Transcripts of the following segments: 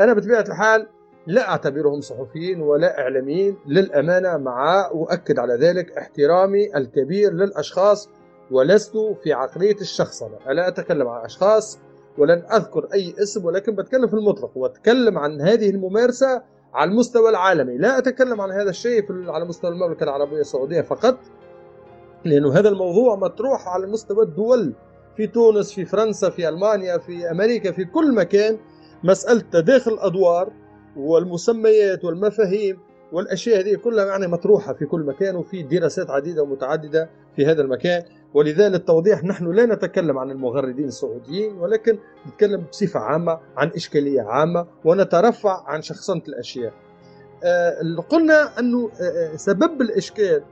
أنا بطبيعة الحال لا أعتبرهم صحفيين ولا إعلاميين للأمانة مع اؤكد على ذلك احترامي الكبير للأشخاص ولست في عقلية الشخص أنا. لا أتكلم عن أشخاص ولن أذكر أي اسم ولكن بتكلم في المطلق وأتكلم عن هذه الممارسة على المستوى العالمي. لا أتكلم عن هذا الشيء على مستوى المملكة العربية السعودية فقط لأنه هذا الموضوع مطروح على مستوى الدول في تونس في فرنسا في ألمانيا في أمريكا في كل مكان مسألة تداخل الأدوار والمسميات والمفاهيم والأشياء هذه كلها يعني مطروحة في كل مكان وفي دراسات عديدة ومتعددة في هذا المكان. ولذا للتوضيح نحن لا نتكلم عن المغردين السعوديين ولكن نتكلم بصفة عامة عن إشكالية عامة ونترفع عن شخصنة الأشياء. آه قلنا أنه آه, آه، سبب الإشكال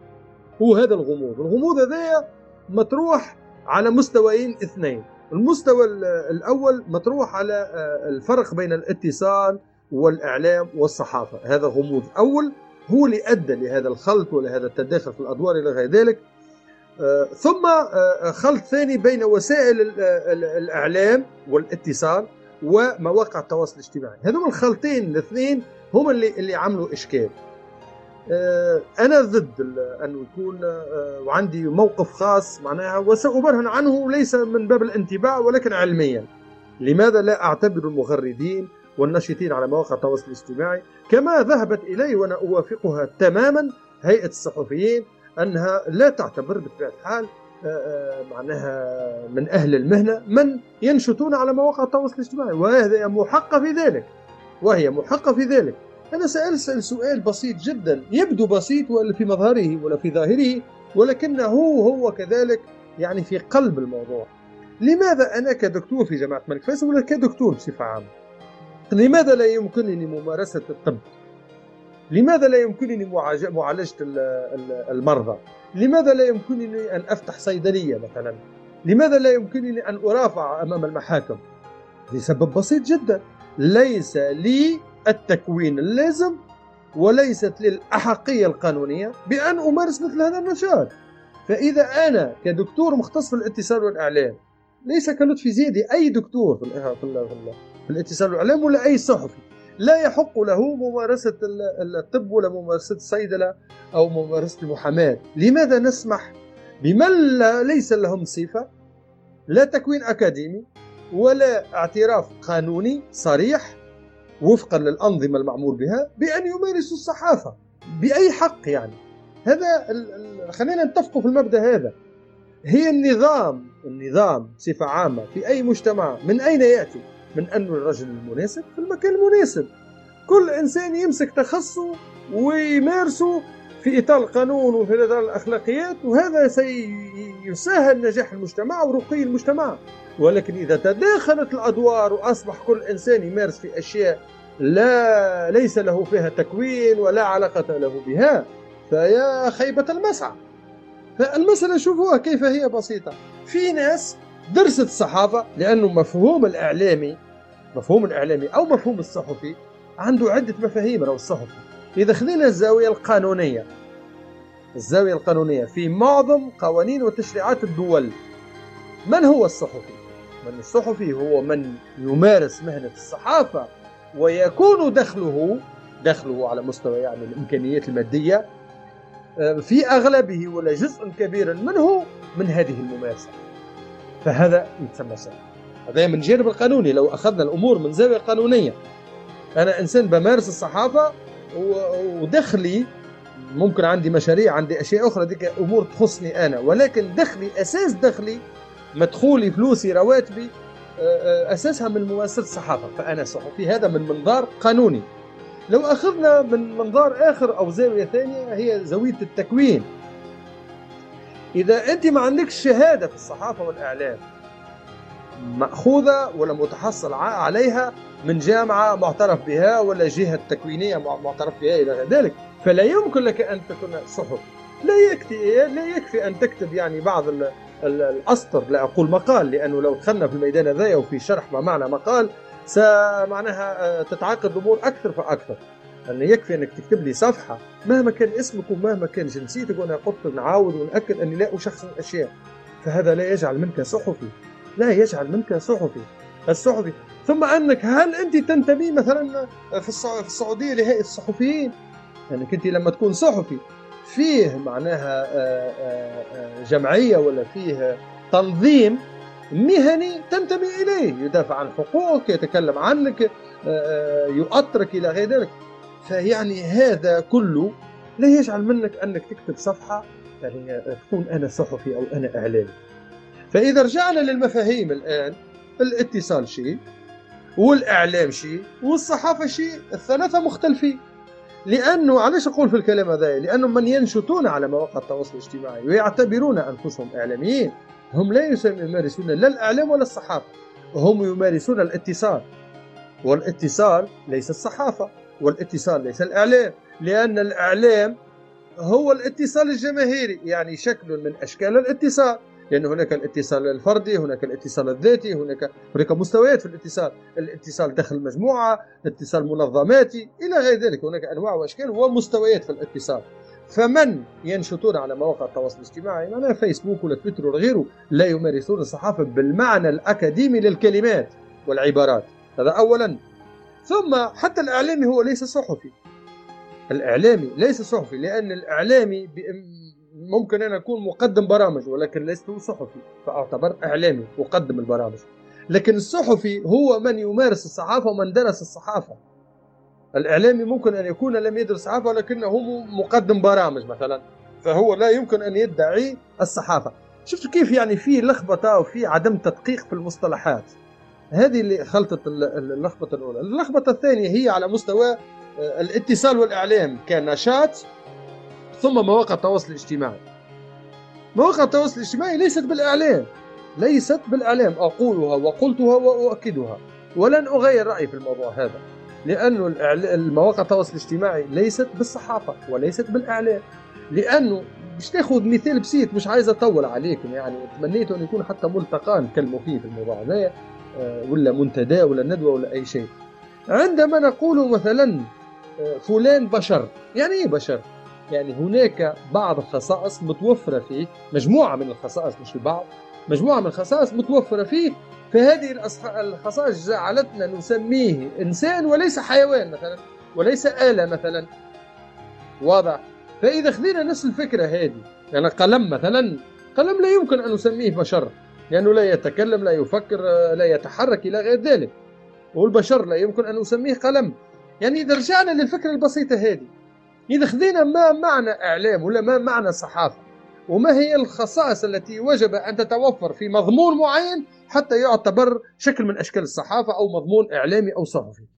هو هذا الغموض، الغموض هذا مطروح على مستويين اثنين، المستوى الأول مطروح على آه، الفرق بين الاتصال والإعلام والصحافة، هذا غموض أول. هو اللي أدى لهذا الخلط ولهذا التداخل في الأدوار إلى غير ذلك. آه، ثم آه، خلط ثاني بين وسائل الإعلام والاتصال ومواقع التواصل الاجتماعي. هذول الخلطين الاثنين هم اللي اللي عملوا إشكال. آه، أنا ضد انه يكون وعندي موقف خاص معناها وسأبرهن عنه ليس من باب الانتباع ولكن علميا. لماذا لا أعتبر المغردين والناشطين على مواقع التواصل الاجتماعي كما ذهبت اليه وأنا أوافقها تماما هيئة الصحفيين أنها لا تعتبر بطبيعه الحال آه، آه، معناها من أهل المهنة من ينشطون على مواقع التواصل الاجتماعي وهي محقة في ذلك وهي محقة في ذلك. أنا ساسال سؤال بسيط جدا. يبدو بسيط ولا في مظهره ولا في ظاهره ولكنه هو كذلك يعني في قلب الموضوع. لماذا أنا كدكتور في جامعة الملك فيصل ولا كدكتور بصفة عامة؟ لماذا لا يمكنني ممارسة الطب؟ لماذا لا يمكنني معالجة المرضى؟ لماذا لا يمكنني أن أفتح صيدلية مثلا؟ لماذا لا يمكنني أن أرافع أمام المحاكم؟ لسبب بسيط جدا. ليس لي التكوين اللازم وليست لي الأحقية القانونية بأن أمارس مثل هذا النشاط فإذا أنا كدكتور مختص في الاتصال والإعلام ليس كلطفي زيدي أي دكتور في, في الاتصال والإعلام ولا أي صحفي لا يحق له ممارسة الطب ولا ممارسة الصيدلة أو ممارسة المحاماة. لماذا نسمح بمن ليس لهم صفة؟ لا تكوين أكاديمي ولا اعتراف قانوني صريح؟ وفقا للأنظمة المعمول بها بأن يمارسوا الصحافة بأي حق يعني. هذا خلينا نتفقوا في المبدأ هذا. هي النظام النظام بصفة عامة في أي مجتمع من أين يأتي؟ من أنه الرجل المناسب في المكان المناسب. كل إنسان يمسك تخصصه ويمارسه في إطار القانون وفي إطار الأخلاقيات وهذا سيسهل نجاح المجتمع ورقي المجتمع. ولكن إذا تداخلت الأدوار وأصبح كل إنسان يمارس في أشياء لا ليس له فيها تكوين ولا علاقة له بها فيا خيبة المسعى. فالمسألة شوفوها كيف هي بسيطة. في ناس درست الصحافة لأنه مفهوم الإعلامي مفهوم الإعلامي أو مفهوم الصحفي عنده عدة مفاهيم لو الصحفي. إذا خذينا الزاوية القانونية الزاوية القانونية في معظم قوانين وتشريعات الدول. من هو الصحفي؟ من الصحفي هو من يمارس مهنة الصحافة ويكون دخله دخله على مستوى يعني الإمكانيات المادية آه، في أغلبه ولا جزء كبير منه من هذه الممارسة. فهذا يتسمى سهل هذا من الجانب القانوني. لو أخذنا الأمور من زاوية قانونية أنا إنسان بمارس الصحافة ودخلي ممكن عندي مشاريع عندي أشياء أخرى ديك أمور تخصني أنا. ولكن دخلي أساس دخلي مدخولي فلوسي رواتبي أساسها من ممارسة الصحافة. فأنا صحفي هذا من منظار قانوني. لو أخذنا من منظار آخر أو زاوية ثانية هي زاوية التكوين. إذا أنت ما عندكش شهادة في الصحافة والإعلام مأخوذة ولا متحصل عليها من جامعة معترف بها ولا جهة تكوينية معترف بها إلى غير ذلك. فلا يمكن لك أن تكون صحف. لا يكفي لا يكفي أن تكتب يعني بعض الأسطر. لا أقول مقال لأنه لو دخلنا في الميدان هذايا وفي شرح ما معنى مقال سمعناها آه، تتعقد الأمور أكثر فأكثر. أن يكفي أنك تكتب لي صفحة مهما كان اسمك ومهما كان جنسيتك وأنا قلت نعاود ونأكد أني لا أشخص الأشياء. فهذا لا يجعل منك صحفي. لا يجعل منك صحفي. الصحفي ثم أنك هل أنت تنتمي مثلا في السعودية لهيئة الصحفيين؟ يعني انت لما تكون صحفي فيه معناها آه، آه، آه، جمعية ولا فيه تنظيم مهني تنتمي إليه يدافع عن حقوقك يتكلم عنك يؤطرك إلى غير ذلك. فيعني هذا كله لا يجعل منك أنك تكتب صفحة يعني تكون أنا صحفي أو أنا إعلامي. فإذا رجعنا للمفاهيم الآن الاتصال شيء. والإعلام شيء والصحافة شيء الثلاثة مختلفين. لأنه علاش أقول في الكلام هذا لأنه من ينشطون على مواقع التواصل الاجتماعي ويعتبرون أنفسهم إعلاميين. هم لا يمارسون لا الإعلام ولا الصحافة. هم يمارسون الاتصال. والاتصال ليس الصحافة والاتصال ليس الإعلام. لأن الإعلام هو الاتصال الجماهيري يعني شكل من أشكال الاتصال. لأن هناك الاتصال الفردي هناك الاتصال الذاتي هناك هناك مستويات في الاتصال. الاتصال داخل مجموعة اتصال منظماتي إلى غير ذلك. هناك أنواع وأشكال ومستويات في الاتصال. فمن ينشطون على مواقع التواصل الاجتماعي؟ معناها فيسبوك ولا تويتر ولا غيره لا يمارسون الصحافة بالمعنى الأكاديمي للكلمات والعبارات. هذا أولا. ثم حتى الإعلامي هو ليس صحفي. الإعلامي ليس صحفي لأن الإعلامي ممكن أنا أكون مقدم برامج ولكن لست صحفي فأعتبر إعلامي أقدم البرامج. لكن الصحفي هو من يمارس الصحافة ومن درس الصحافة. الإعلامي ممكن أن يكون لم يدرس صحافة ولكنه مقدم برامج مثلا فهو لا يمكن أن يدعي الصحافة. شفتوا كيف يعني في لخبطة وفي عدم تدقيق في المصطلحات؟ هذه اللي خلطت اللخبطة الأولى. اللخبطة الثانية هي على مستوى آه، الاتصال والإعلام. كنشاط ثم مواقع التواصل الاجتماعي. مواقع التواصل الاجتماعي ليست بالإعلام ليست بالإعلام. أقولها وقلتها وأؤكدها. ولن أغير رأيي في الموضوع هذا لأنه المواقع التواصل الاجتماعي ليست بالصحافة وليست بالإعلام. لأنه مش تاخذ مثال بسيط مش عايز أطول عليكم يعني تمنيت أن يكون حتى ملتقى نتكلموا فيه في الموضوع هذا آه، ولا منتدى ولا ندوة ولا أي شيء. عندما نقول مثلا آه، فلان بشر. يعني إيه بشر؟ يعني هناك بعض الخصائص متوفرة فيه مجموعة من الخصائص مش البعض مجموعة من الخصائص متوفرة فيه فهذه الخصائص جعلتنا نسميه إنسان وليس حيوان مثلا وليس آلة مثلا. واضح؟ فإذا خذينا نفس الفكرة هذه يعني قلم مثلا قلم لا يمكن أن نسميه بشر لأنه لا يتكلم لا يفكر لا يتحرك إلى غير ذلك والبشر لا يمكن أن نسميه قلم. يعني إذا رجعنا للفكرة البسيطة هذه إذا خذينا ما معنى إعلام ولا ما معنى صحافة وما هي الخصائص التي وجب أن تتوفر في مضمون معين حتى يعتبر شكل من أشكال الصحافة أو مضمون إعلامي أو صحفي؟